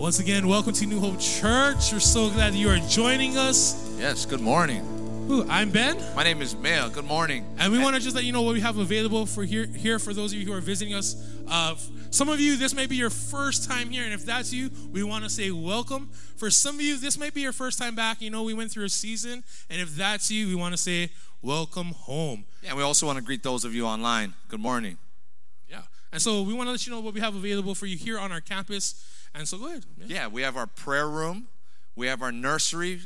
Once again, welcome to New Hope Church. We're so glad you are joining us. Yes, good morning. Ooh, I'm Ben, My name is Mel. Good morning. and we want to just let you know what we have available for here. Here for those of you who are visiting us. Uh, some of you, this may be your first time here, and if that's you, we want to say welcome. For some of you, this might be your first time back. You know, we went through a season, and if that's you, we want to say welcome home. Yeah, we also want to greet those of you online. Good morning. Yeah, and so we want to let you know what we have available for you here on our campus. And so go ahead. Yeah. Yeah, we have our prayer room. We have our nursery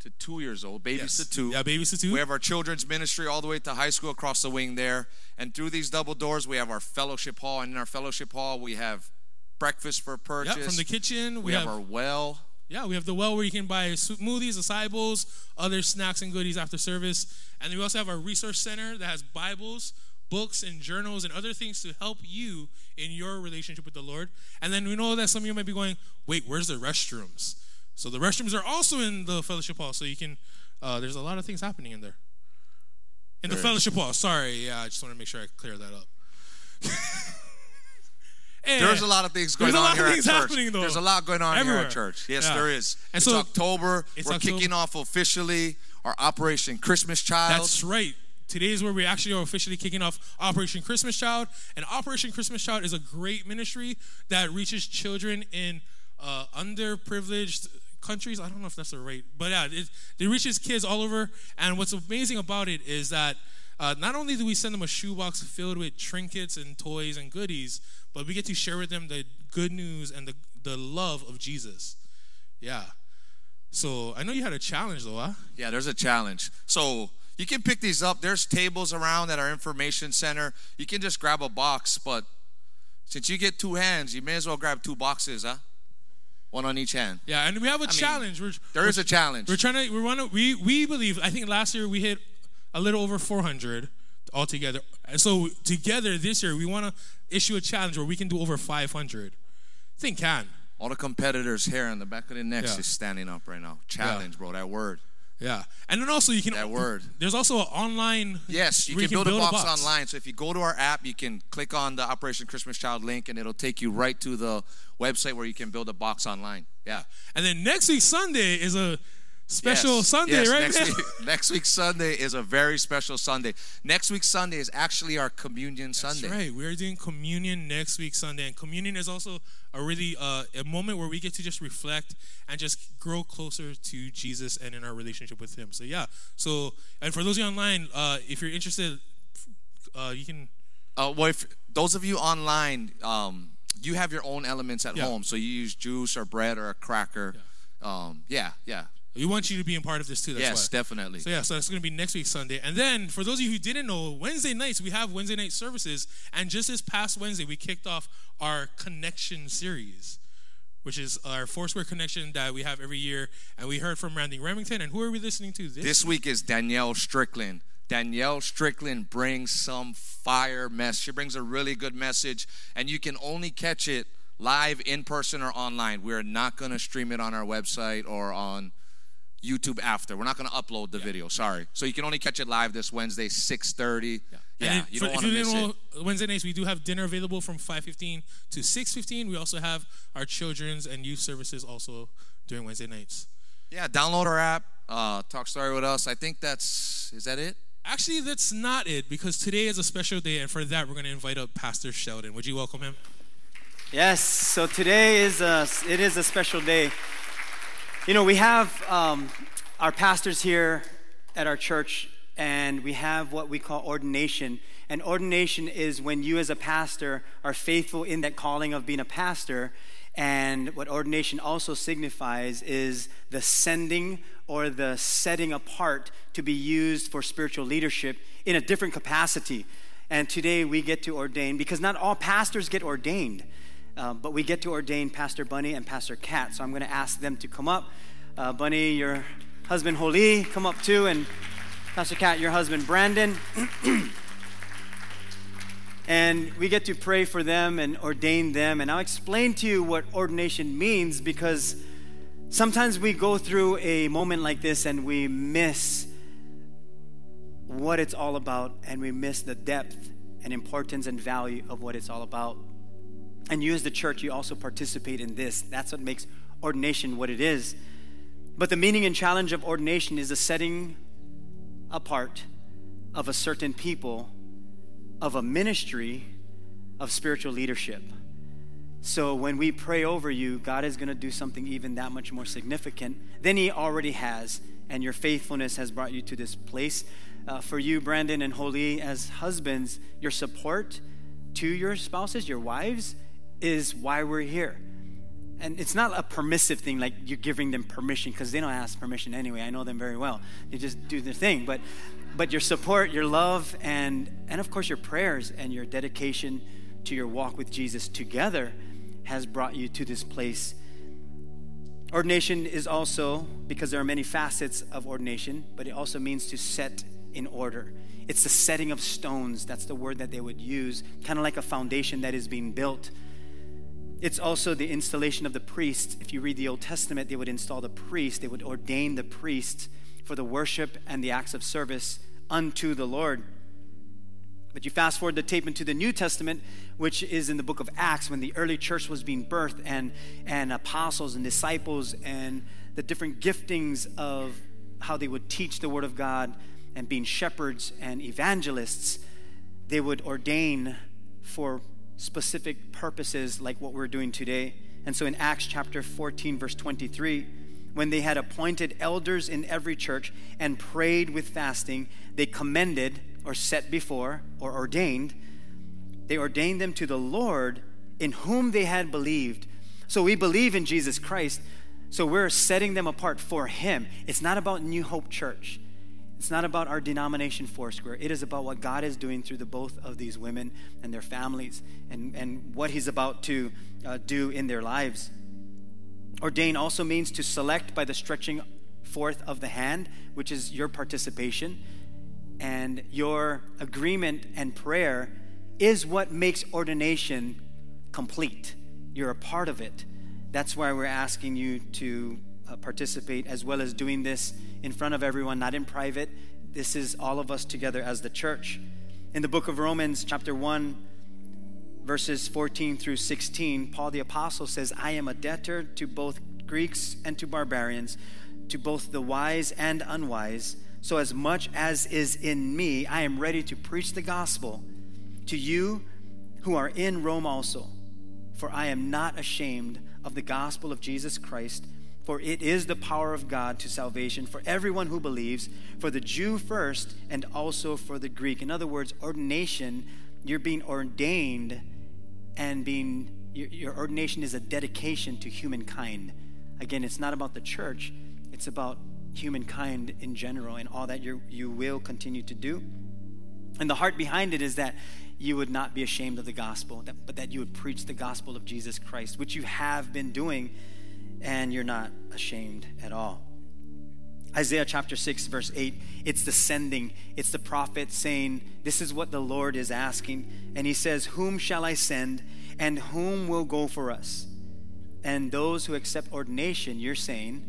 to two years old, babies Yes. to two. Yeah, babies to two. We have our children's ministry all the way to high school across the wing there. And through these double doors, we have our fellowship hall. And in our fellowship hall, we have breakfast for purchase. Yeah, from the kitchen. we, We, have, have, our well. yeah, we have the well where you can buy smoothies, acai bowls, other snacks and goodies after service. And then we also have our resource center that has Bibles, books, and journals and other things to help you in your relationship with the Lord. And then we know that some of you might be going, wait, where's the restrooms? So the restrooms are also in the fellowship hall, so you can. Uh, there's a lot of things happening in there. In the There is. fellowship hall. Sorry, yeah, I just want to make sure I clear that up. And- There's a lot of things going There's a on lot here of at things church. happening, though. There's a lot going on here Everywhere. at church. Yes, Yeah. there is. And it's so- October. It's We're October. kicking off officially our Operation Christmas Child. That's right. Today is where we actually are officially kicking off Operation Christmas Child. And Operation Christmas Child is a great ministry that reaches children in uh, underprivileged countries. I don't know if that's the right, but yeah, it, it reaches kids all over. And what's amazing about it is that uh, not only do we send them a shoebox filled with trinkets and toys and goodies, but we get to share with them the good news and the, the love of Jesus. Yeah. So I know you had a challenge though, huh? Yeah, there's a challenge. So you can pick these up. There's tables around at our information center. You can just grab a box, but since you get two hands, you may as well grab two boxes, huh? One on each hand. Yeah, and we have a mean, challenge. We're, There is a challenge. We're trying to. We want to. We we believe. I think last year we hit a little over 400 altogether. And so together this year we want to issue a challenge where we can do over 500. Think can. All the competitors' hair on the back of their necks Yeah. is standing up right now. Challenge, bro. That word. Yeah, and then also you can. That word. There's also an online. Yes, you can, build, a, box online. So if you go to our app, you can click on the Operation Christmas Child link, and it'll take you right to the website where you can build a box online. Yeah. And then next week Sunday is a special Yes, Sunday, yes, right? Next man? week, next week Sunday is a very special Sunday. Next week Sunday is actually our communion Sunday. That's right. We're doing communion next week Sunday, and communion is also a really uh, a moment where we get to just reflect and just grow closer to Jesus and in our relationship with Him. So yeah. So and for those of you online, uh, if you're interested, uh, you can. Uh, well, if those of you online, um, you have your own elements at Yeah. home, so you use juice or bread or a cracker. Um, yeah, yeah, We want you to be a part of this too. That's yes, why. definitely. So yeah, so that's going to be next week Sunday. And then for those of you who didn't know, Wednesday nights we have Wednesday night services, and just this past Wednesday we kicked off our connection series, which is our Foursquare connection that we have every year. And we heard from Randy Remington. And who are we listening to this? This week is Danielle Strickland. Danielle Strickland brings some fire mess. She brings a really good message, and you can only catch it live in person or online. We're not going to stream it on our website or on YouTube after. We're not going to upload the video. Sorry. So you can only catch it live this Wednesday, 6:30. Yeah, And then you for- don't want to miss didn't it. Wednesday nights we do have dinner available from 5:15 to 6:15. We also have our children's and youth services also during Wednesday nights. Yeah, download our app. Uh, talk story with us. I think that's is that it. Actually, that's not it because today is a special day, and for that we're going to invite up Pastor Sheldon. Would you welcome him? Yes, so today is a, it is a special day. You know, we have um, our pastors here at our church, and we have what we call ordination. And ordination is when you, as a pastor, are faithful in that calling of being a pastor. And what ordination also signifies is the sending or the setting apart to be used for spiritual leadership in a different capacity. And today we get to ordain, because not all pastors get ordained. Uh, but we get to ordain Pastor Bunny and Pastor Kat. So I'm going to ask them to come up. Uh, Bunny, your husband Holi, come up too. And Pastor Kat, your husband Brandon. and we get to pray for them and ordain them. And I'll explain to you what ordination means because sometimes we go through a moment like this and we miss what it's all about and we miss the depth and importance and value of what it's all about. And you, as the church, you also participate in this. That's what makes ordination what it is. But the meaning and challenge of ordination is the setting apart of a certain people, of a ministry of spiritual leadership. So when we pray over you, God is going to do something even that much more significant than He already has. And your faithfulness has brought you to this place. Uh, for you, Brandon and Holy, as husbands, your support to your spouses, your wives, is why we're here. And it's not a permissive thing like you're giving them permission because they don't ask permission anyway. I know them very well. They just do their thing. But but your support, your love, and and of course your prayers and your dedication to your walk with Jesus together has brought you to this place. Ordination is also, because there are many facets of ordination, but it also means to set in order. It's the setting of stones. That's the word that they would use, kind of like a foundation that is being built. It's also the installation of the priest. If you read the Old Testament, they would install the priest, they would ordain the priest for the worship and the acts of service unto the Lord. But you fast forward the tape into the New Testament, which is in the book of Acts when the early church was being birthed and, and apostles and disciples and the different giftings of how they would teach the Word of God and being shepherds and evangelists, they would ordain for specific purposes like what we're doing today. And so in Acts chapter 14, verse 23, when they had appointed elders in every church and prayed with fasting, they commended or set before or ordained, they ordained them to the Lord in whom they had believed. So we believe in Jesus Christ, so we're setting them apart for Him. It's not about New Hope Church. It's not about our denomination Foursquare. It is about what God is doing through the both of these women and their families and, and what He's about to uh, do in their lives. Ordain also means to select by the stretching forth of the hand, which is your participation. And your agreement and prayer is what makes ordination complete. You're a part of it. That's why we're asking you to uh, participate as well as doing this in front of everyone, not in private. This is all of us together as the church. In the book of Romans, chapter 1, verses 14 through 16, Paul the Apostle says, I am a debtor to both Greeks and to barbarians, to both the wise and unwise. So, as much as is in me, I am ready to preach the gospel to you who are in Rome also. For I am not ashamed of the gospel of Jesus Christ for it is the power of God to salvation for everyone who believes, for the Jew first and also for the Greek. In other words, ordination, you're being ordained and being, your, your ordination is a dedication to humankind. Again, it's not about the church, it's about humankind in general and all that you you will continue to do. And the heart behind it is that you would not be ashamed of the gospel, but that you would preach the gospel of Jesus Christ, which you have been doing and you're not ashamed at all. Isaiah chapter 6, verse 8, it's the sending. It's the prophet saying, This is what the Lord is asking. And he says, Whom shall I send, and whom will go for us? And those who accept ordination, you're saying,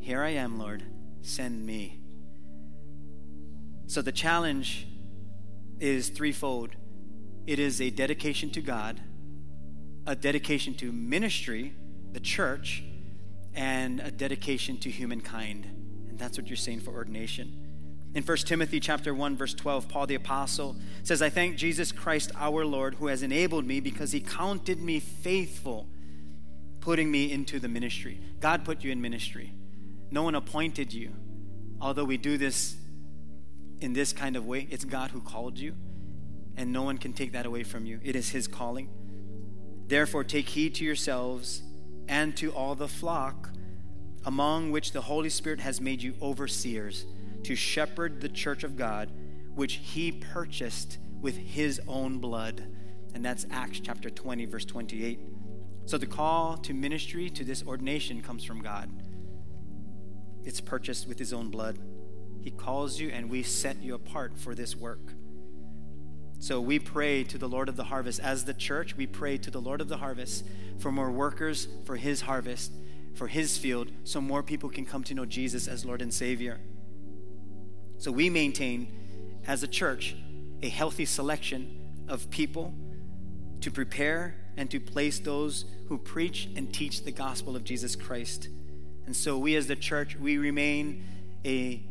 Here I am, Lord, send me. So the challenge is threefold it is a dedication to God, a dedication to ministry, the church and a dedication to humankind. And that's what you're saying for ordination. In 1 Timothy chapter 1 verse 12, Paul the apostle says, "I thank Jesus Christ our Lord who has enabled me because he counted me faithful putting me into the ministry." God put you in ministry. No one appointed you. Although we do this in this kind of way, it's God who called you, and no one can take that away from you. It is his calling. Therefore, take heed to yourselves and to all the flock among which the Holy Spirit has made you overseers to shepherd the church of God, which he purchased with his own blood. And that's Acts chapter 20, verse 28. So the call to ministry, to this ordination, comes from God. It's purchased with his own blood. He calls you, and we set you apart for this work. So we pray to the Lord of the harvest. As the church, we pray to the Lord of the harvest for more workers for his harvest, for his field, so more people can come to know Jesus as Lord and Savior. So we maintain, as a church, a healthy selection of people to prepare and to place those who preach and teach the gospel of Jesus Christ. And so we as the church, we remain a,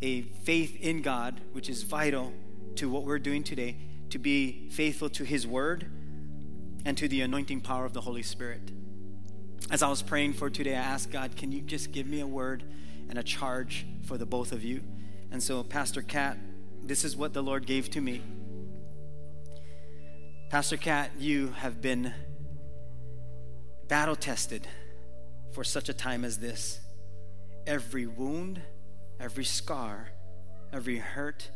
a faith in God, which is vital to what we're doing today, to be faithful to his word and to the anointing power of the Holy Spirit. As I was praying for today, I asked God, can you just give me a word and a charge for the both of you? And so, Pastor Kat, this is what the Lord gave to me. Pastor Kat, you have been battle tested for such a time as this. Every wound, every scar, every hurt,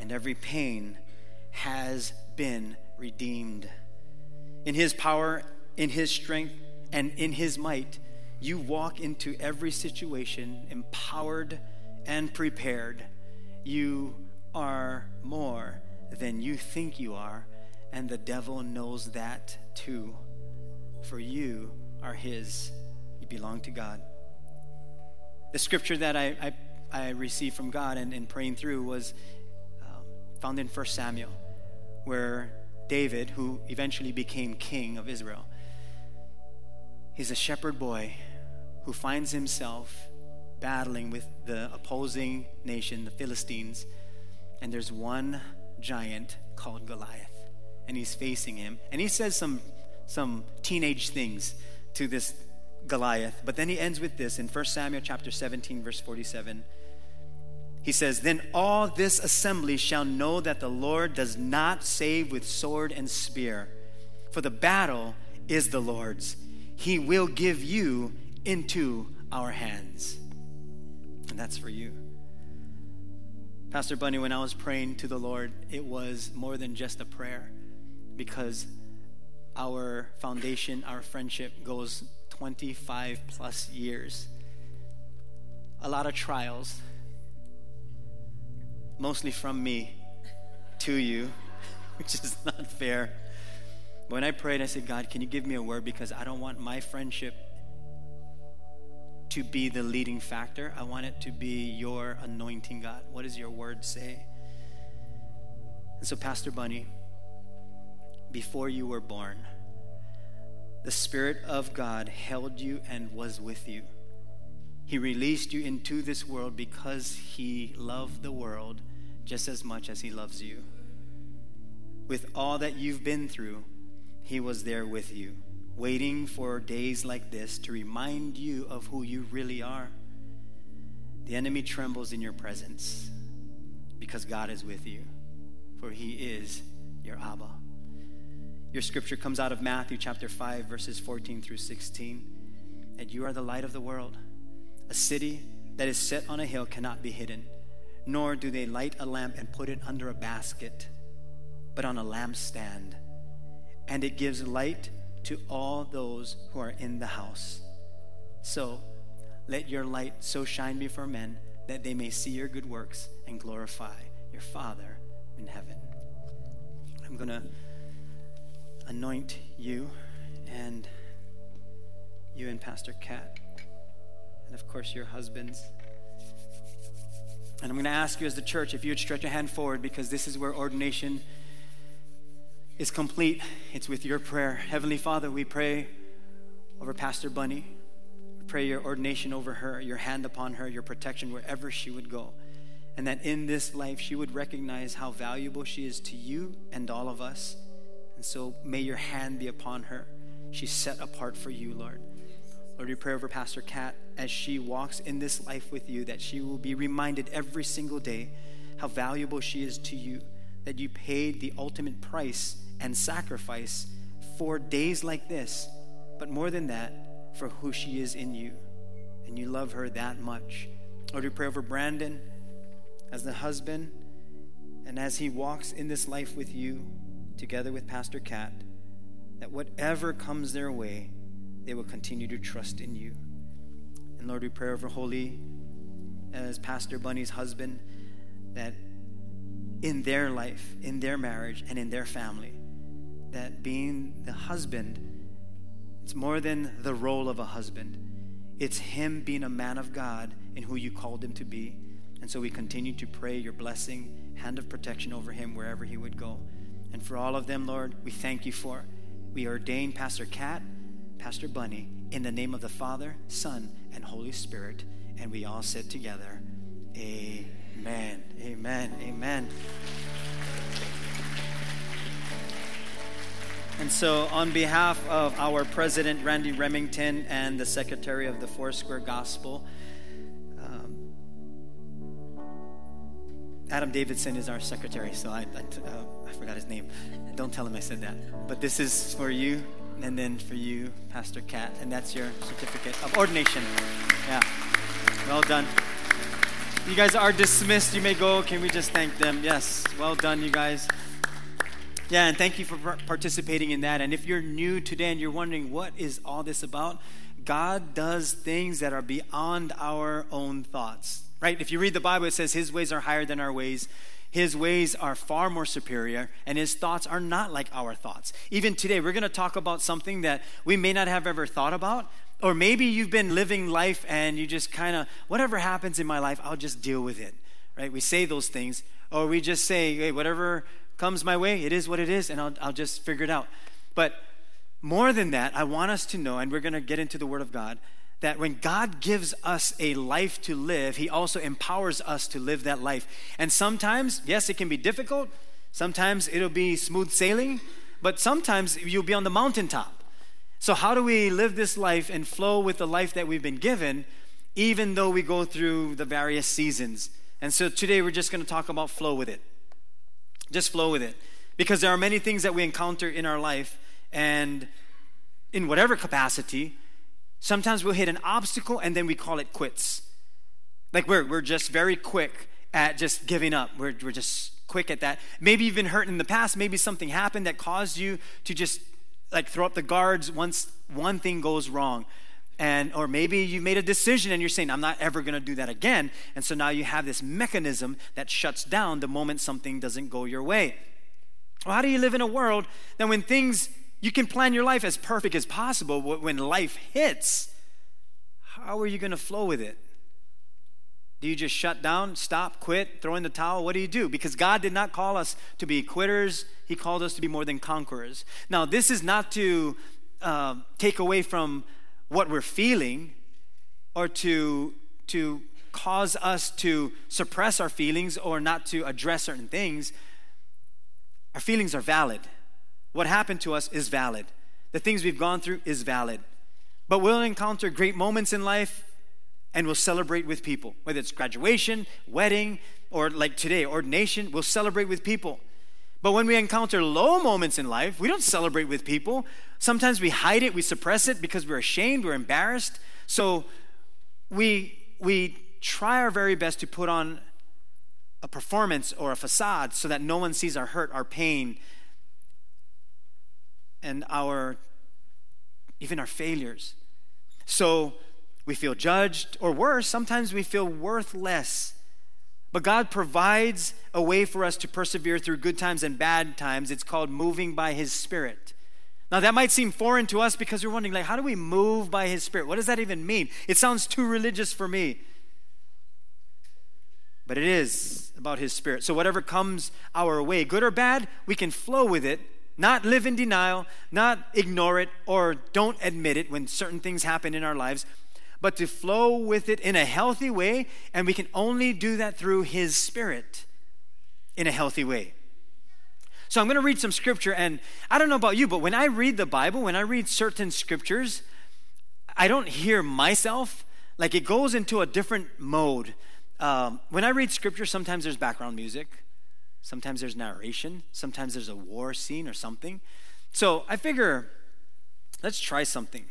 and every pain has been redeemed. In His power, in His strength, and in His might, you walk into every situation empowered and prepared. You are more than you think you are and the devil knows that too. For you are his, you belong to God. The scripture that I, I, I received from God and, praying through was um, found in 1 Samuel, where David, who eventually became king of Israel, he's a shepherd boy who finds himself battling with the opposing nation, the Philistines, and there's one giant called Goliath and he's facing him. And he says some, some teenage things to this Goliath. But then he ends with this in 1 Samuel chapter 17, verse 47. He says, Then all this assembly shall know that the Lord does not save with sword and spear, for the battle is the Lord's. He will give you into our hands. And that's for you. Pastor Bunny, when I was praying to the Lord, it was more than just a prayer because our foundation, our friendship goes 25 plus years. A lot of trials, mostly from me to you, which is not fair. But when I prayed, I said, God, can you give me a word? Because I don't want my friendship to be the leading factor. I want it to be your anointing, God. What does your word say? And so, Pastor Bunny, before you were born. The Spirit of God held you and was with you. He released you into this world because He loved the world just as much as He loves you. With all that you've been through, He was there with you, waiting for days like this to remind you of who you really are. The enemy trembles in your presence because God is with you, for He is your Abba. Your scripture comes out of Matthew chapter 5, verses 14 through 16. And you are the light of the world. A city that is set on a hill cannot be hidden, nor do they light a lamp and put it under a basket, but on a lampstand. And it gives light to all those who are in the house. So let your light so shine before men that they may see your good works and glorify your Father in heaven. I'm going to anoint you and you and Pastor Kat, and of course your husbands. And I'm going to ask you as the church if you would stretch a hand forward because this is where ordination is complete. It's with your prayer. Heavenly Father, we pray over Pastor Bunny. We pray your ordination over her, your hand upon her, your protection wherever she would go. And that in this life she would recognize how valuable she is to you and all of us and so may your hand be upon her. She's set apart for you, Lord. Lord, we pray over Pastor Kat as she walks in this life with you, that she will be reminded every single day how valuable she is to you, that you paid the ultimate price and sacrifice for days like this, but more than that, for who she is in you. And you love her that much. Lord, we pray over Brandon as the husband and as he walks in this life with you together with Pastor Kat, that whatever comes their way, they will continue to trust in you. And Lord, we pray over Holy as Pastor Bunny's husband, that in their life, in their marriage, and in their family, that being the husband, it's more than the role of a husband. It's him being a man of God in who you called him to be. And so we continue to pray your blessing, hand of protection over him wherever he would go. And for all of them, Lord, we thank you for we ordain Pastor Kat, Pastor Bunny, in the name of the Father, Son, and Holy Spirit. And we all said together, Amen. Amen. Amen. And so, on behalf of our president, Randy Remington, and the secretary of the Foursquare Gospel, um, Adam Davidson is our secretary, so I, I, uh, I forgot his name. Don't tell him I said that. But this is for you, and then for you, Pastor Kat, and that's your certificate of ordination. Yeah. Well done. You guys are dismissed. You may go. Can we just thank them? Yes. Well done, you guys. Yeah, and thank you for participating in that. And if you're new today and you're wondering what is all this about, God does things that are beyond our own thoughts. Right? If you read the Bible, it says his ways are higher than our ways. His ways are far more superior, and his thoughts are not like our thoughts. Even today, we're going to talk about something that we may not have ever thought about, or maybe you've been living life and you just kind of, whatever happens in my life, I'll just deal with it. Right? We say those things, or we just say, hey, whatever comes my way, it is what it is, and I'll, I'll just figure it out. But more than that, I want us to know, and we're going to get into the Word of God, that when God gives us a life to live, He also empowers us to live that life. And sometimes, yes, it can be difficult. Sometimes it'll be smooth sailing, but sometimes you'll be on the mountaintop. So, how do we live this life and flow with the life that we've been given, even though we go through the various seasons? And so, today we're just going to talk about flow with it. Just flow with it. Because there are many things that we encounter in our life, and in whatever capacity, sometimes we'll hit an obstacle and then we call it quits. Like we're, we're just very quick at just giving up. We're, we're just quick at that. Maybe you've been hurt in the past. Maybe something happened that caused you to just like throw up the guards once one thing goes wrong and or maybe you made a decision and you're saying i'm not ever going to do that again and so now you have this mechanism that shuts down the moment something doesn't go your way well how do you live in a world that when things you can plan your life as perfect as possible but when life hits how are you going to flow with it? Do you just shut down stop quit throw in the towel? What do you do? Because god did not call us to be quitters. He called us to be more than conquerors. Now this is not to uh, take away from what we're feeling or to, to cause us to suppress our feelings or not to address certain things. Our feelings are valid. What happened to us is valid. The things we've gone through is valid. But we'll encounter great moments in life and we'll celebrate with people. Whether it's graduation, wedding, or like today, ordination, we'll celebrate with people. But when we encounter low moments in life, we don't celebrate with people. Sometimes we hide it, we suppress it because we're ashamed, we're embarrassed. So we, we try our very best to put on a performance or a facade so that no one sees our hurt, our pain, and our even our failures. So we feel judged, or worse, sometimes we feel worthless but God provides a way for us to persevere through good times and bad times. It's called moving by His Spirit. Now, that might seem foreign to us because we're wondering, like, how do we move by His Spirit? What does that even mean? It sounds too religious for me. But it is about His Spirit. So, whatever comes our way, good or bad, we can flow with it, not live in denial, not ignore it, or don't admit it when certain things happen in our lives but to flow with it in a healthy way. And we can only do that through His Spirit in a healthy way. So I'm going to read some scripture. And I don't know about you, but when I read the Bible, when I read certain scriptures, I don't hear myself. Like it goes into a different mode. Um, when I read scripture, sometimes there's background music, sometimes there's narration, sometimes there's a war scene or something. So I figure, let's try something.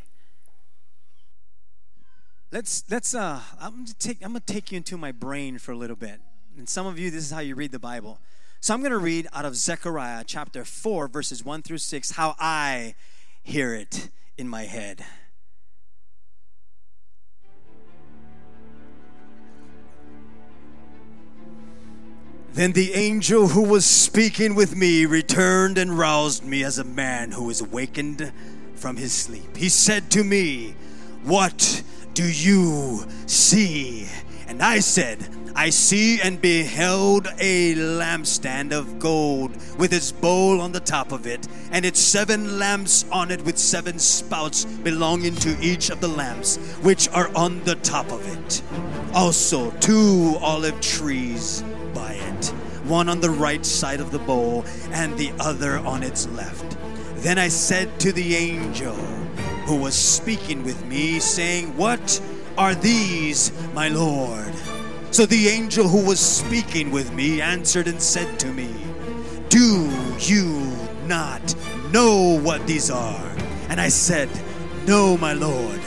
Let's let's uh i'm gonna take i'm gonna take you into my brain for a little bit. And some of you this is how you read the bible. So i'm gonna read out of zechariah chapter 4 verses 1 through 6 how i hear it in my head Then the angel who was speaking with me returned and roused me as a man who is awakened from his sleep. He said to me, What do you see? And I said, I see and beheld a lampstand of gold with its bowl on the top of it, and its seven lamps on it with seven spouts belonging to each of the lamps, which are on the top of it. Also, two olive trees one on the right side of the bowl, and the other on its left. Then I said to the angel who was speaking with me, saying, What are these, my Lord? So the angel who was speaking with me answered and said to me, Do you not know what these are? And I said, No, my Lord.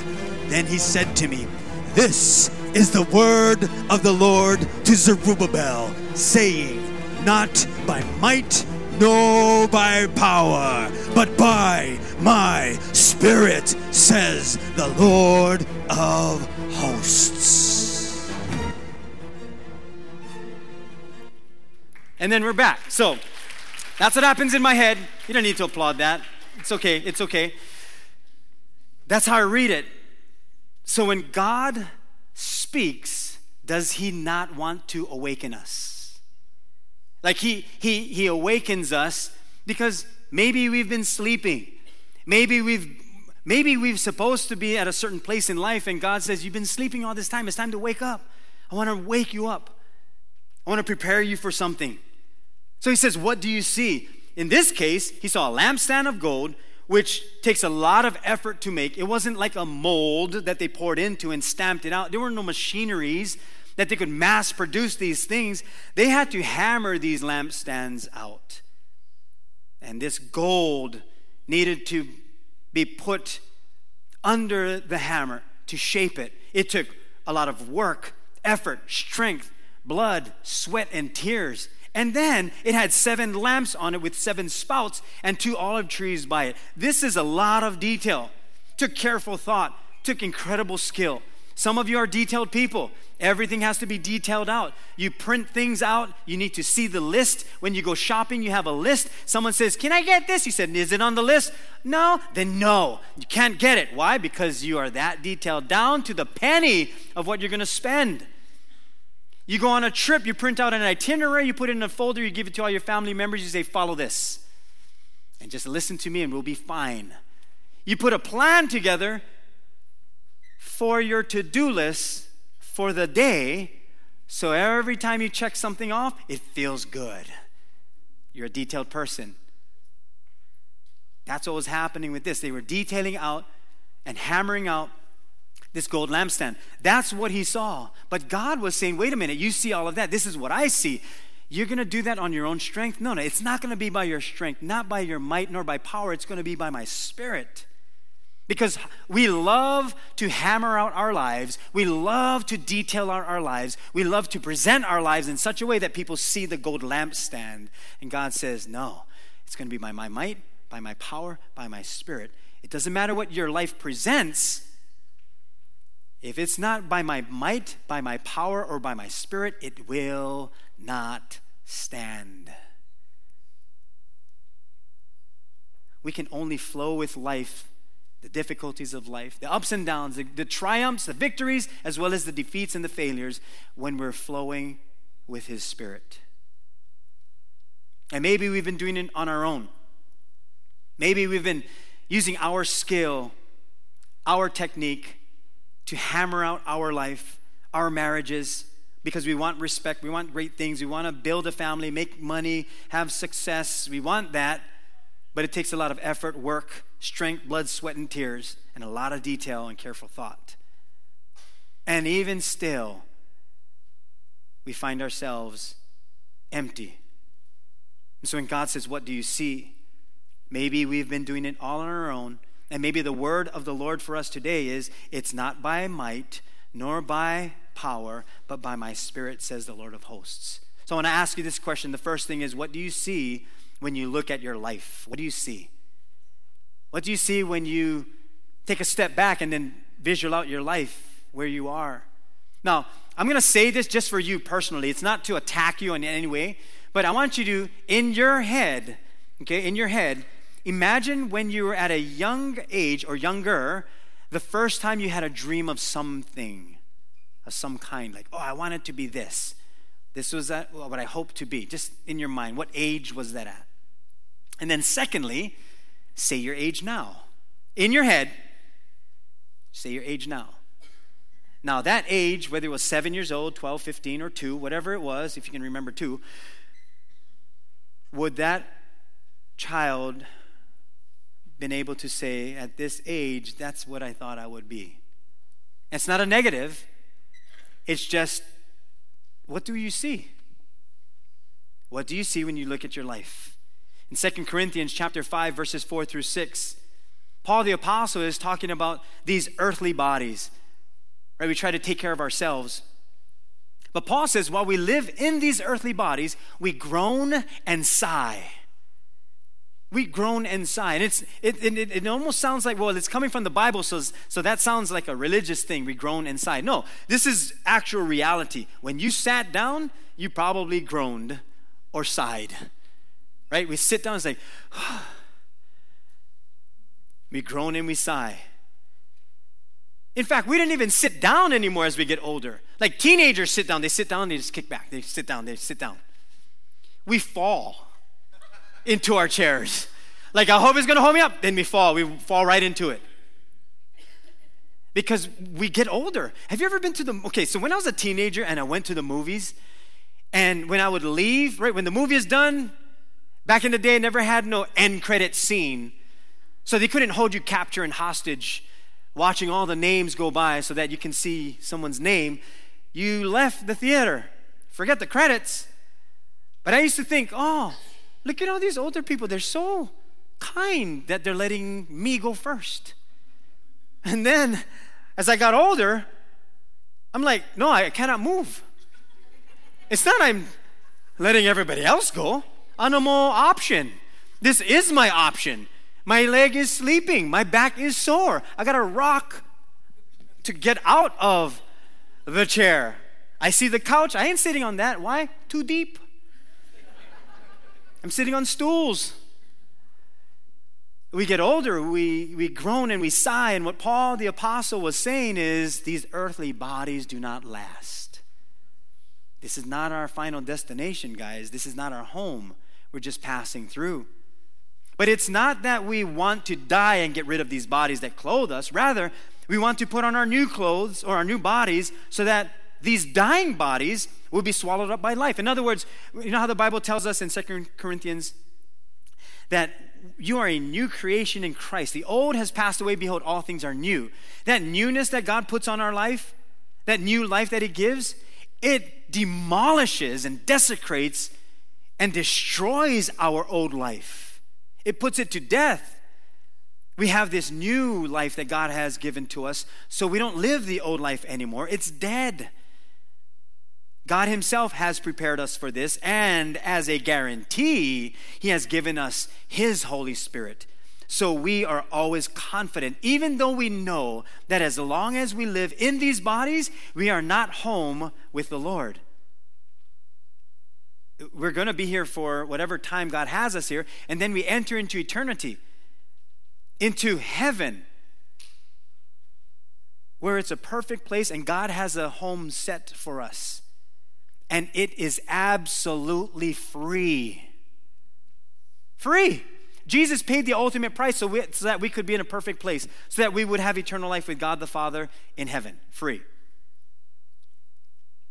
Then he said to me, This is the word of the Lord to Zerubbabel, saying, Not by might nor by power, but by my spirit, says the Lord of hosts. And then we're back. So that's what happens in my head. You don't need to applaud that. It's okay. It's okay. That's how I read it. So when God speaks, does he not want to awaken us? Like he he he awakens us because maybe we've been sleeping. Maybe we've maybe we've supposed to be at a certain place in life and God says you've been sleeping all this time. It's time to wake up. I want to wake you up. I want to prepare you for something. So he says, What do you see? In this case, he saw a lampstand of gold, which takes a lot of effort to make. It wasn't like a mold that they poured into and stamped it out. There were no machineries that they could mass produce these things. They had to hammer these lampstands out. And this gold needed to be put under the hammer to shape it. It took a lot of work, effort, strength, blood, sweat, and tears. And then it had seven lamps on it with seven spouts and two olive trees by it. This is a lot of detail. Took careful thought, took incredible skill. Some of you are detailed people. Everything has to be detailed out. You print things out. You need to see the list. When you go shopping, you have a list. Someone says, Can I get this? You said, Is it on the list? No? Then no. You can't get it. Why? Because you are that detailed down to the penny of what you're going to spend. You go on a trip, you print out an itinerary, you put it in a folder, you give it to all your family members, you say, Follow this. And just listen to me and we'll be fine. You put a plan together for your to do list for the day, so every time you check something off, it feels good. You're a detailed person. That's what was happening with this. They were detailing out and hammering out this gold lampstand. That's what he saw. But God was saying, wait a minute, you see all of that. This is what I see. You're going to do that on your own strength? No, no, it's not going to be by your strength, not by your might, nor by power. It's going to be by my spirit. Because we love to hammer out our lives. We love to detail out our lives. We love to present our lives in such a way that people see the gold lampstand. And God says, no, it's going to be by my might, by my power, by my spirit. It doesn't matter what your life presents, if it's not by my might, by my power, or by my spirit, it will not stand. We can only flow with life, the difficulties of life, the ups and downs, the, the, triumphs, the victories, as well as the defeats and the failures when we're flowing with His Spirit. And maybe we've been doing it on our own. Maybe we've been using our skill, our technique, to hammer out our life, our marriages, because we want respect, we want great things, we want to build a family, make money, have success. We want that, but it takes a lot of effort, work, strength, blood, sweat, and tears, and a lot of detail and careful thought. And even still, we find ourselves empty. And so when God says, What do you see? Maybe we've been doing it all on our own and maybe the word of the Lord for us today is it's not by might nor by power, but by my spirit, says the Lord of hosts. So I want to ask you this question. The first thing is what do you see when you look at your life? What do you see? What do you see when you take a step back and then visual out your life where you are? Now, I'm going to say this just for you personally. It's not to attack you in any way, but I want you to, in your head, okay, in your head, Imagine when you were at a young age or younger, the first time you had a dream of something, of some kind. Like, oh, I want it to be this. This was what I hope to be. Just in your mind, what age was that at? And then, secondly, say your age now. In your head, say your age now. Now, that age, whether it was seven years old, 12, 15, or two, whatever it was, if you can remember two, would that child been able to say at this age, that's what I thought I would be? It's not a negative, it's just what do you see? What do you see when you look at your life? In 2 Corinthians chapter 5 verses 4 through 6, Paul the apostle is talking about these earthly bodies right? We try to take care of ourselves. But Paul says, while we live in these earthly bodies, we groan and sigh. We groan and sigh. And it's, it, it, it almost sounds like, well, it's coming from the Bible, so, so that sounds like a religious thing. We groan and sigh. No, this is actual reality. When you sat down, you probably groaned or sighed. Right? We sit down and say, we groan and we sigh. In fact, we didn't even sit down anymore as we get older. Like teenagers sit down, they sit down, they just kick back. They sit down, they sit down. We fall into our chairs. Like, I hope it's gonna hold me up. Then we fall. We fall right into it. Because we get older. Have you ever been to the okay, so when I was a teenager and I went to the movies, and when I would leave, right, when the movie is done, back in the day, never had no end credit scene. So they couldn't hold you capture and hostage watching all the names go by so that you can see someone's name, you left the theater. Forget the credits. But I used to think, oh, look at all these older people. They're so kind that they're letting me go first. And then as I got older, I'm like, no, I cannot move. It's not I'm letting everybody else go. More option. This is my option. My leg is sleeping. My back is sore. I got to rock to get out of the chair. I see the couch. I ain't sitting on that. Why? Too deep. I'm sitting on stools. We get older, we, we groan and we sigh. And what Paul the Apostle was saying is these earthly bodies do not last. This is not our final destination, guys. This is not our home. We're just passing through. But it's not that we want to die and get rid of these bodies that clothe us. Rather, we want to put on our new clothes or our new bodies so that these dying bodies will be swallowed up by life. In other words, you know how the Bible tells us in Second Corinthians that you are a new creation in Christ. The old has passed away, behold, all things are new. That newness that God puts on our life, that new life that He gives, it demolishes and desecrates and destroys our old life it puts it to death. We have this new life that God has given to us, so we don't live the old life anymore. It's dead. God Himself has prepared us for this, and as a guarantee, He has given us His Holy Spirit. So we are always confident, even though we know that as long as we live in these bodies, we are not home with the Lord we're going to be here for whatever time God has us here, and then we enter into eternity, into heaven, where it's a perfect place and God has a home set for us. And it is absolutely free. Free. Jesus paid the ultimate price so, we, so that we could be in a perfect place, so that we would have eternal life with God the Father in heaven. Free.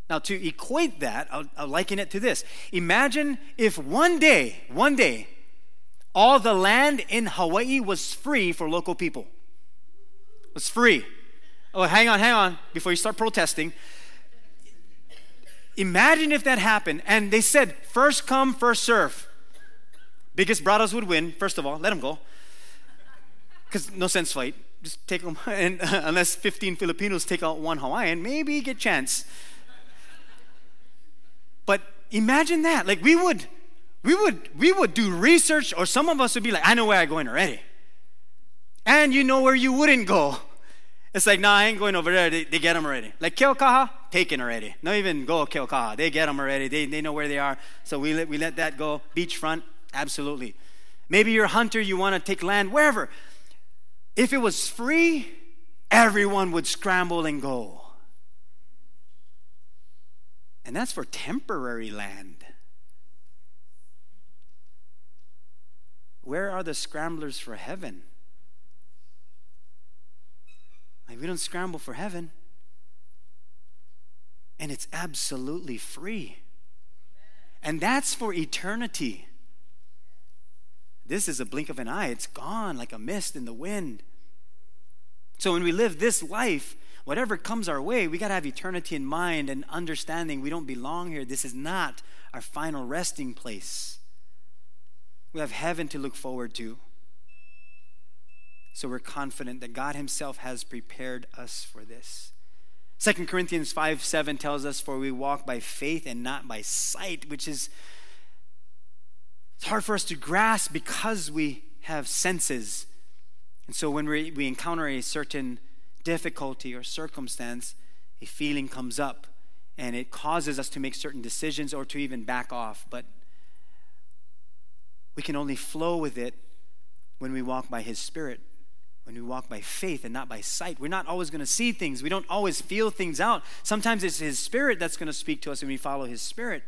Now, to equate that, I'll, I'll, liken it to this. Imagine if one day, one day, all the land in Hawaii was free for local people. Was free. Oh, hang on, hang on, before you start protesting. Imagine if that happened and they said, first come, first serve. Biggest brothers would win, first of all, let them go. Because no sense fight. Just take them, and uh, unless 15 Filipinos take out one Hawaiian, maybe get chance. But imagine that. Like we would, we would, we would do research, or some of us would be like, I know where I'm going already. And you know where you wouldn't go. It's like, nah, I ain't going over there. They, they get them already. Like Keaukaha, taken already. Not even go Keaukaha. They get them already. They, they know where they are. So we let, we let that go. Beachfront, absolutely. Maybe you're a hunter, you want to take land, wherever. If it was free, everyone would scramble and go. And that's for temporary land. Where are the scramblers for heaven? Like, we don't scramble for heaven. And it's absolutely free. And that's for eternity. This is a blink of an eye, it's gone like a mist in the wind. So when we live this life, whatever comes our way, we got to have eternity in mind and understanding we don't belong here. This is not our final resting place. We have heaven to look forward to. So we're confident that God Himself has prepared us for this. 2 Corinthians 5 7 tells us, For we walk by faith and not by sight, which is it's hard for us to grasp because we have senses. And so when we, we encounter a certain difficulty or circumstance, a feeling comes up and it causes us to make certain decisions or to even back off. But we can only flow with it when we walk by His Spirit when we walk by faith and not by sight. We're not always going to see things. We don't always feel things out. Sometimes it's His Spirit that's going to speak to us and we follow His Spirit.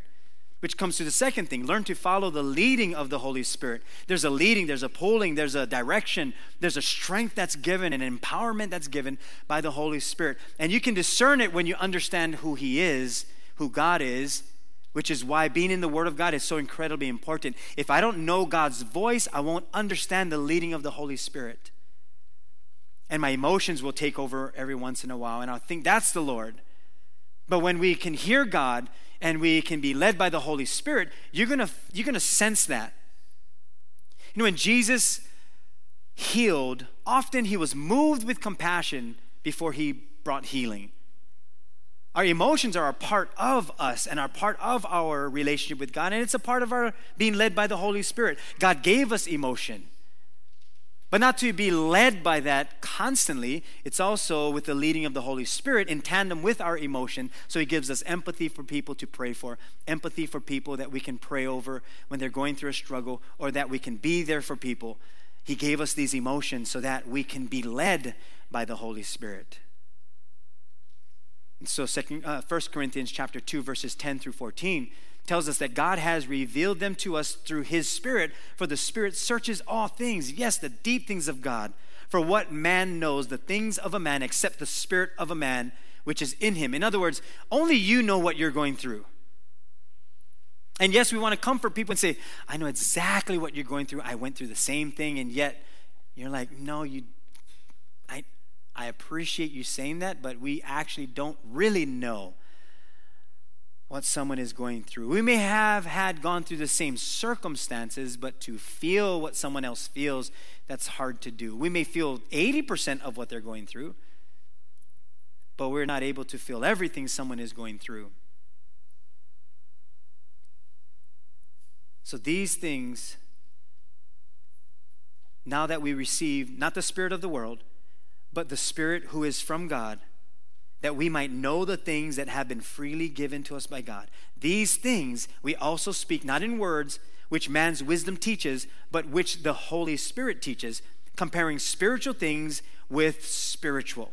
Which comes to the second thing learn to follow the leading of the Holy Spirit. There's a leading, there's a pulling, there's a direction, there's a strength that's given, an empowerment that's given by the Holy Spirit. And you can discern it when you understand who He is, who God is, which is why being in the Word of God is so incredibly important. If I don't know God's voice, I won't understand the leading of the Holy Spirit and my emotions will take over every once in a while, and I'll think that's the Lord. But when we can hear God and we can be led by the Holy Spirit, you're gonna, you're gonna sense that. You know, when Jesus healed, often he was moved with compassion before he brought healing. Our emotions are a part of us and are part of our relationship with God, and it's a part of our being led by the Holy Spirit. God gave us emotion. But not to be led by that constantly, it's also with the leading of the Holy Spirit in tandem with our emotion. So He gives us empathy for people to pray for, empathy for people that we can pray over when they're going through a struggle, or that we can be there for people. He gave us these emotions so that we can be led by the Holy Spirit. And so, second, uh, 1 Corinthians chapter 2, verses 10 through 14 tells us that God has revealed them to us through his Spirit, for the Spirit searches all things, yes, the deep things of God. For what man knows the things of a man except the Spirit of a man which is in him? In other words, only you know what you're going through. And yes, we want to comfort people and say, I know exactly what you're going through. I went through the same thing, and yet you're like, no, you I I appreciate you saying that, but we actually don't really know what someone is going through. We may have had gone through the same circumstances, but to feel what someone else feels, that's hard to do. We may feel 80% of what they're going through, but we're not able to feel everything someone is going through. So these things, now that we receive not the Spirit of the world, but the Spirit who is from God, that we might know the things that have been freely given to us by God. These things we also speak not in words which man's wisdom teaches, but which the Holy Spirit teaches, comparing spiritual things with spiritual.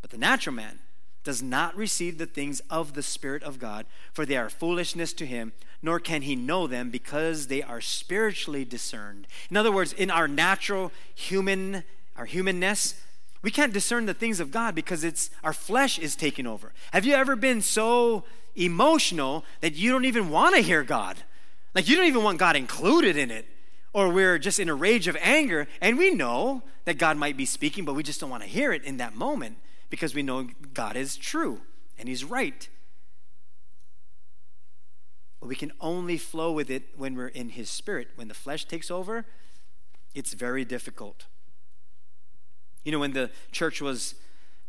But the natural man does not receive the things of the Spirit of God, for they are foolishness to him, nor can he know them because they are spiritually discerned. In other words, in our natural human, our humanness, we can't discern the things of God because it's our flesh is taking over. Have you ever been so emotional that you don't even want to hear God? Like you don't even want God included in it. Or we're just in a rage of anger and we know that God might be speaking, but we just don't want to hear it in that moment because we know God is true and He's right. But we can only flow with it when we're in His Spirit. When the flesh takes over, it's very difficult. You know, when the church was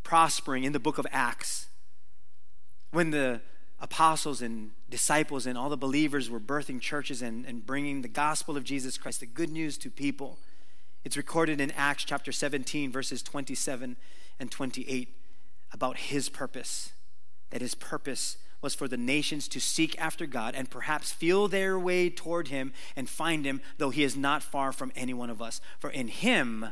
prospering in the book of Acts, when the apostles and disciples and all the believers were birthing churches and, and bringing the gospel of Jesus Christ, the good news to people, it's recorded in Acts chapter 17, verses 27 and 28 about his purpose. That his purpose was for the nations to seek after God and perhaps feel their way toward him and find him, though he is not far from any one of us. For in him,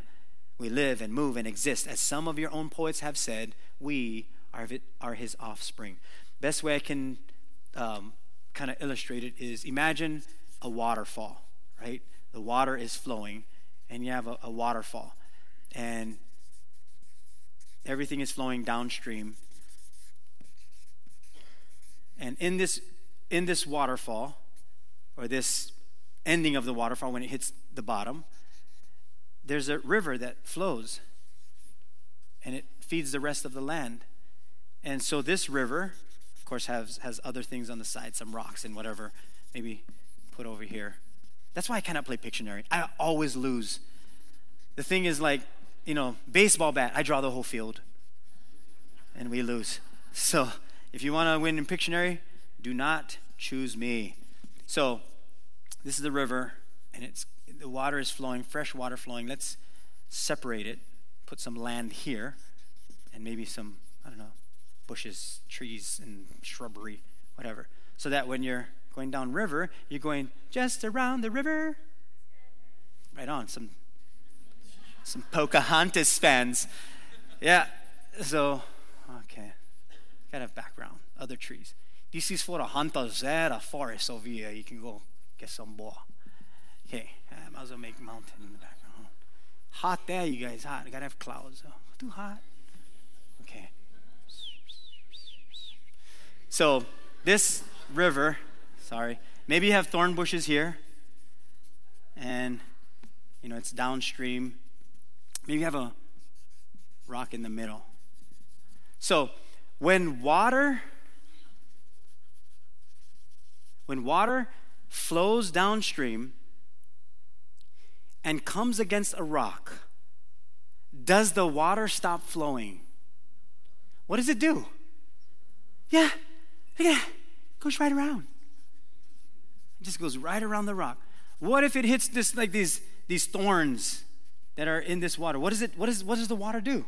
we live and move and exist. As some of your own poets have said, we are, are his offspring. Best way I can um, kind of illustrate it is imagine a waterfall, right? The water is flowing, and you have a, a waterfall, and everything is flowing downstream. And in this in this waterfall, or this ending of the waterfall when it hits the bottom, there's a river that flows and it feeds the rest of the land. And so this river, of course, has, has other things on the side, some rocks and whatever, maybe put over here. That's why I cannot play Pictionary. I always lose. The thing is, like, you know, baseball bat, I draw the whole field and we lose. So if you want to win in Pictionary, do not choose me. So this is the river, and it's the water is flowing, fresh water flowing. Let's separate it, put some land here, and maybe some, I don't know, bushes, trees, and shrubbery, whatever. So that when you're going down river, you're going just around the river. Right on, some some Pocahontas fans. Yeah. So, okay. Gotta have background, other trees. This is for the hunters there, a forest over here. You can go get some boar. Okay, I might as well make mountain in the background. Hot there, you guys. Hot. I gotta have clouds. Oh, too hot. Okay. So this river, sorry, maybe you have thorn bushes here, and you know it's downstream. Maybe you have a rock in the middle. So when water when water flows downstream and comes against a rock, does the water stop flowing? What does it do? Yeah, that. It goes right around. It just goes right around the rock. What if it hits this like these these thorns that are in this water? What is it? What is what does the water do?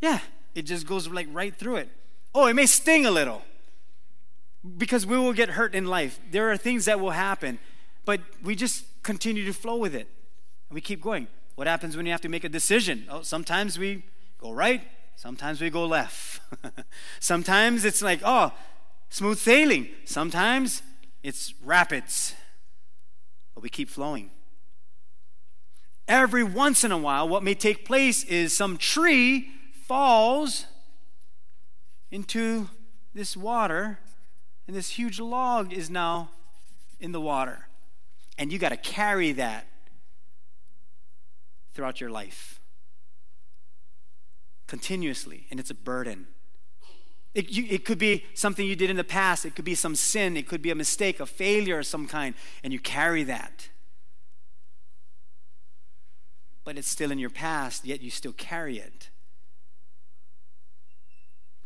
Yeah, it just goes like right through it. Oh, it may sting a little because we will get hurt in life. There are things that will happen, but we just continue to flow with it. And we keep going. What happens when you have to make a decision? Oh, sometimes we go right, sometimes we go left. sometimes it's like, oh, smooth sailing. Sometimes it's rapids. But we keep flowing. Every once in a while, what may take place is some tree falls into this water and this huge log is now in the water. And you got to carry that throughout your life continuously, and it's a burden. It, you, it, could be something you did in the past. It could be some sin. It could be a mistake, a failure of some kind, and you carry that. But it's still in your past, yet you still carry it.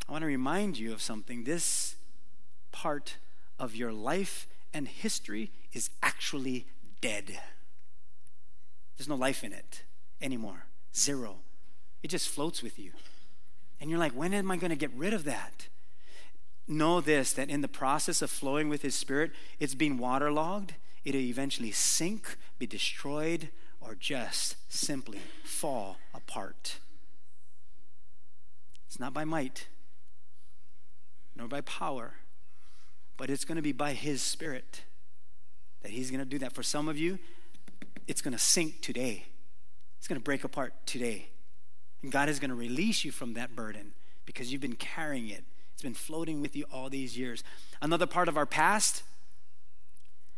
I want to remind you of something. This part of your life and history is actually dead. There's no life in it anymore. Zero. It just floats with you. And you're like, when am I going to get rid of that? Know this that in the process of flowing with His Spirit, it's being waterlogged. It'll eventually sink, be destroyed, or just simply fall apart. It's not by might, nor by power, but it's going to be by His Spirit that He's going to do that. For some of you, it's going to sink today, it's going to break apart today. And God is going to release you from that burden because you've been carrying it. It's been floating with you all these years. Another part of our past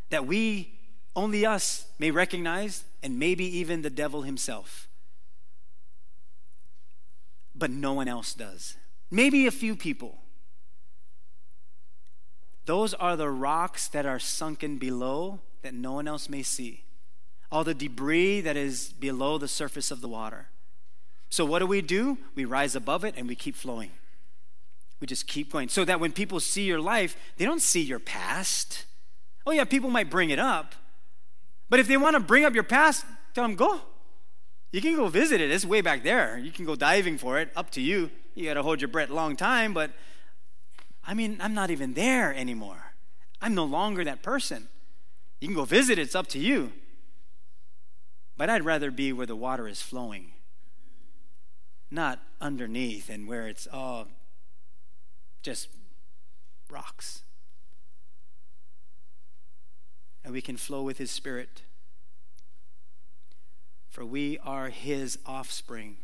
that we, only us, may recognize, and maybe even the devil himself. But no one else does. Maybe a few people. Those are the rocks that are sunken below that no one else may see. All the debris that is below the surface of the water. So, what do we do? We rise above it and we keep flowing. We just keep going. So that when people see your life, they don't see your past. Oh, yeah, people might bring it up. But if they want to bring up your past, tell them, go. You can go visit it. It's way back there. You can go diving for it. Up to you. You got to hold your breath a long time, but I mean, I'm not even there anymore. I'm no longer that person. You can go visit, it's up to you. But I'd rather be where the water is flowing, not underneath and where it's all just rocks. And we can flow with His Spirit. For we are His offspring.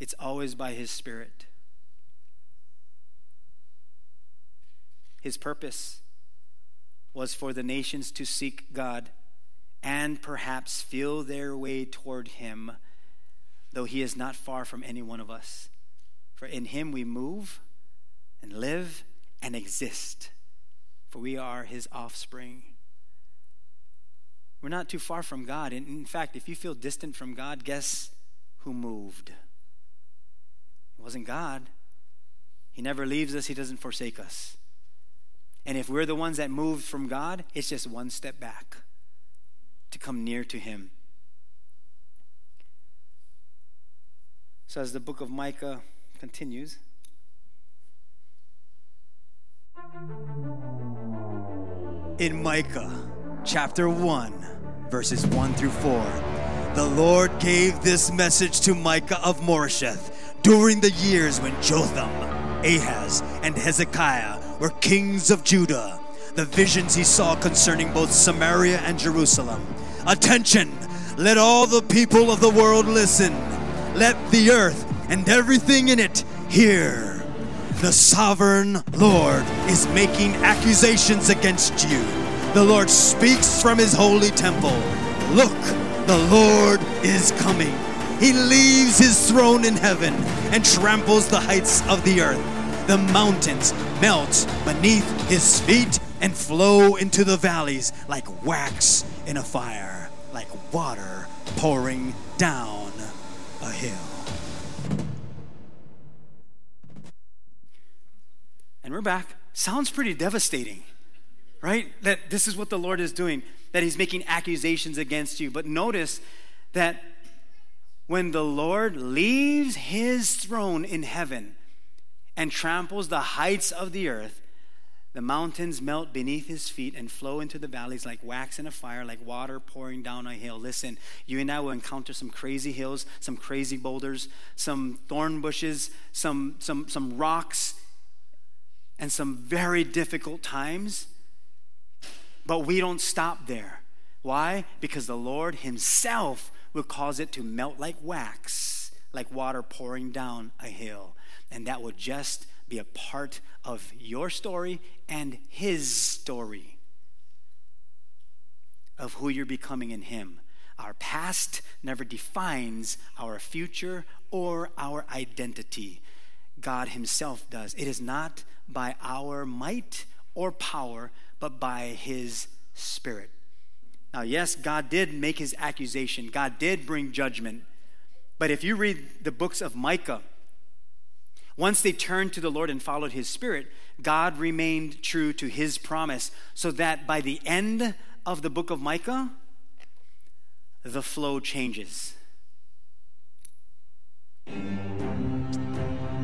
It's always by His Spirit. His purpose was for the nations to seek God and perhaps feel their way toward Him, though He is not far from any one of us. For in Him we move and live and exist, for we are His offspring. We're not too far from God. And In fact, if you feel distant from God, guess who moved? It wasn't God. He never leaves us, He doesn't forsake us. And if we're the ones that moved from God, it's just one step back to come near to Him. So, as the book of Micah continues, in Micah chapter 1, verses 1 through 4. The Lord gave this message to Micah of Moresheth during the years when Jotham, Ahaz, and Hezekiah were kings of Judah. The visions he saw concerning both Samaria and Jerusalem. Attention! Let all the people of the world listen. Let the earth and everything in it hear. The sovereign Lord is making accusations against you. The Lord speaks from his holy temple. Look, the Lord is coming. He leaves his throne in heaven and tramples the heights of the earth. The mountains melt beneath his feet and flow into the valleys like wax in a fire, like water pouring down a hill. and we're back. Sounds pretty devastating, right? That this is what the Lord is doing, that He's making accusations against you. But notice that when the Lord leaves His throne in heaven and tramples the heights of the earth, the mountains melt beneath his feet and flow into the valleys like wax in a fire, like water pouring down a hill. Listen, you and I will encounter some crazy hills, some crazy boulders, some thorn bushes, some, some, some rocks, and some very difficult times. But we don't stop there. Why? Because the Lord Himself will cause it to melt like wax, like water pouring down a hill. And that will just be a part of your story and His story of who you're becoming in Him. Our past never defines our future or our identity. God Himself does. It is not by our might or power, but by His Spirit. Now, yes, God did make His accusation, God did bring judgment. But if you read the books of Micah, once they turned to the Lord and followed His Spirit, God remained true to His promise, so that by the end of the book of Micah, the flow changes.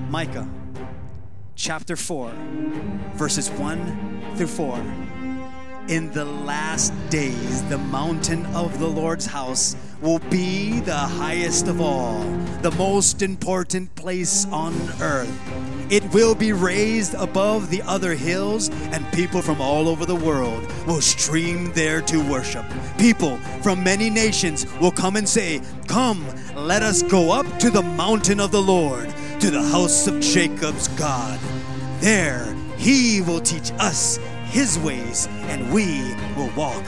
Micah chapter 4, verses 1 through 4. In the last days, the mountain of the Lord's house will be the highest of all, the most important place on earth. It will be raised above the other hills, and people from all over the world will stream there to worship. People from many nations will come and say, Come, let us go up to the mountain of the Lord, to the house of Jacob's God. There, he will teach us his ways, and we will walk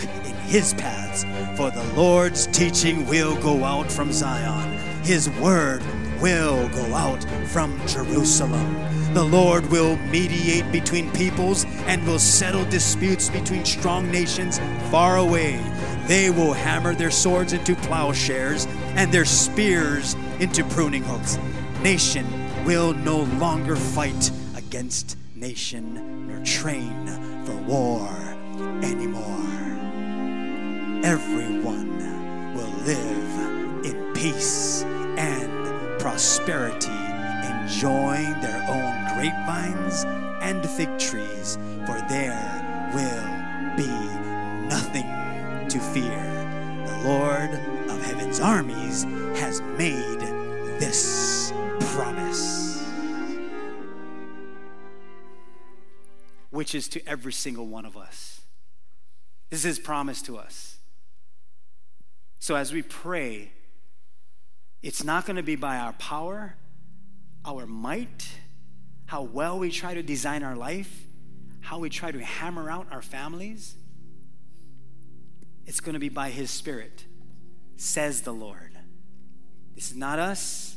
his paths. For the Lord's teaching will go out from Zion, his word will go out from Jerusalem. The Lord will mediate between peoples and will settle disputes between strong nations far away. They will hammer their swords into plowshares and their spears into pruning hooks. Nation will no longer fight against nation nor train for war anymore. Everyone will live in peace and prosperity, enjoying their own grapevines and fig trees, for there will be nothing to fear. The Lord of heaven's armies has made this promise. which is to every single one of us. This is his promise to us. So as we pray, it's not going to be by our power, our might, how well we try to design our life, how we try to hammer out our families. It's going to be by his spirit, says the Lord. This is not us.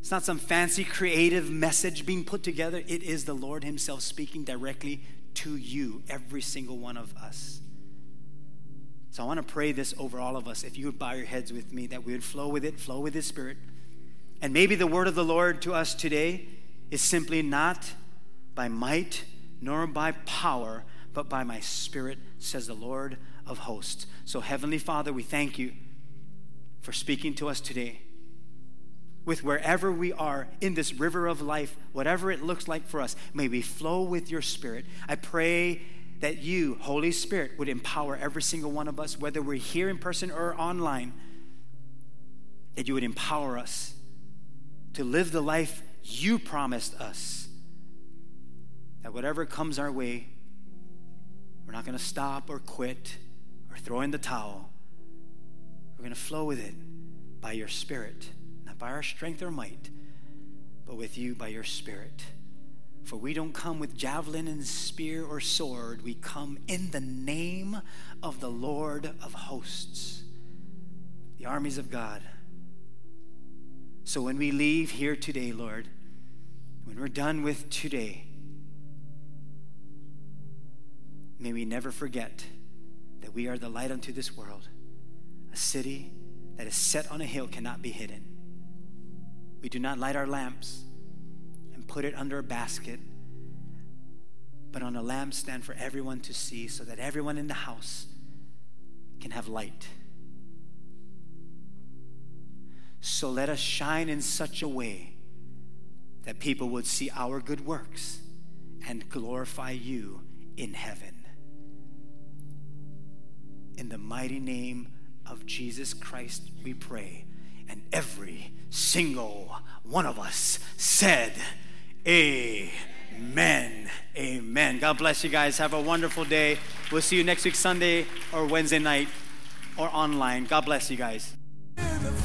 It's not some fancy creative message being put together. It is the Lord Himself speaking directly to you, every single one of us. So I want to pray this over all of us. If you would bow your heads with me, that we would flow with it, flow with His Spirit. And maybe the word of the Lord to us today is simply not by might nor by power, but by my Spirit, says the Lord of hosts. So, Heavenly Father, we thank you for speaking to us today with wherever we are in this river of life, whatever it looks like for us. May we flow with your Spirit. I pray that you, Holy Spirit, would empower every single one of us, whether we're here in person or online, that you would empower us to live the life you promised us. That whatever comes our way, we're not going to stop or quit or throw in the towel. We're going to flow with it by your Spirit not by our strength or might, but with you by your Spirit. For we don't come with javelin and spear or sword. We come in the name of the Lord of hosts, the armies of God. So when we leave here today, Lord, when we're done with today, may we never forget that we are the light unto this world, a city that is set on a hill cannot be hidden. We do not light our lamps put it under a basket, but on a lampstand for everyone to see so that everyone in the house can have light. So let us shine in such a way that people would see our good works and glorify you in heaven. In the mighty name of Jesus Christ, we pray. And every single one of us said, Amen. Amen. God bless you guys. Have a wonderful day. We'll see you next week, Sunday or Wednesday night or online. God bless you guys.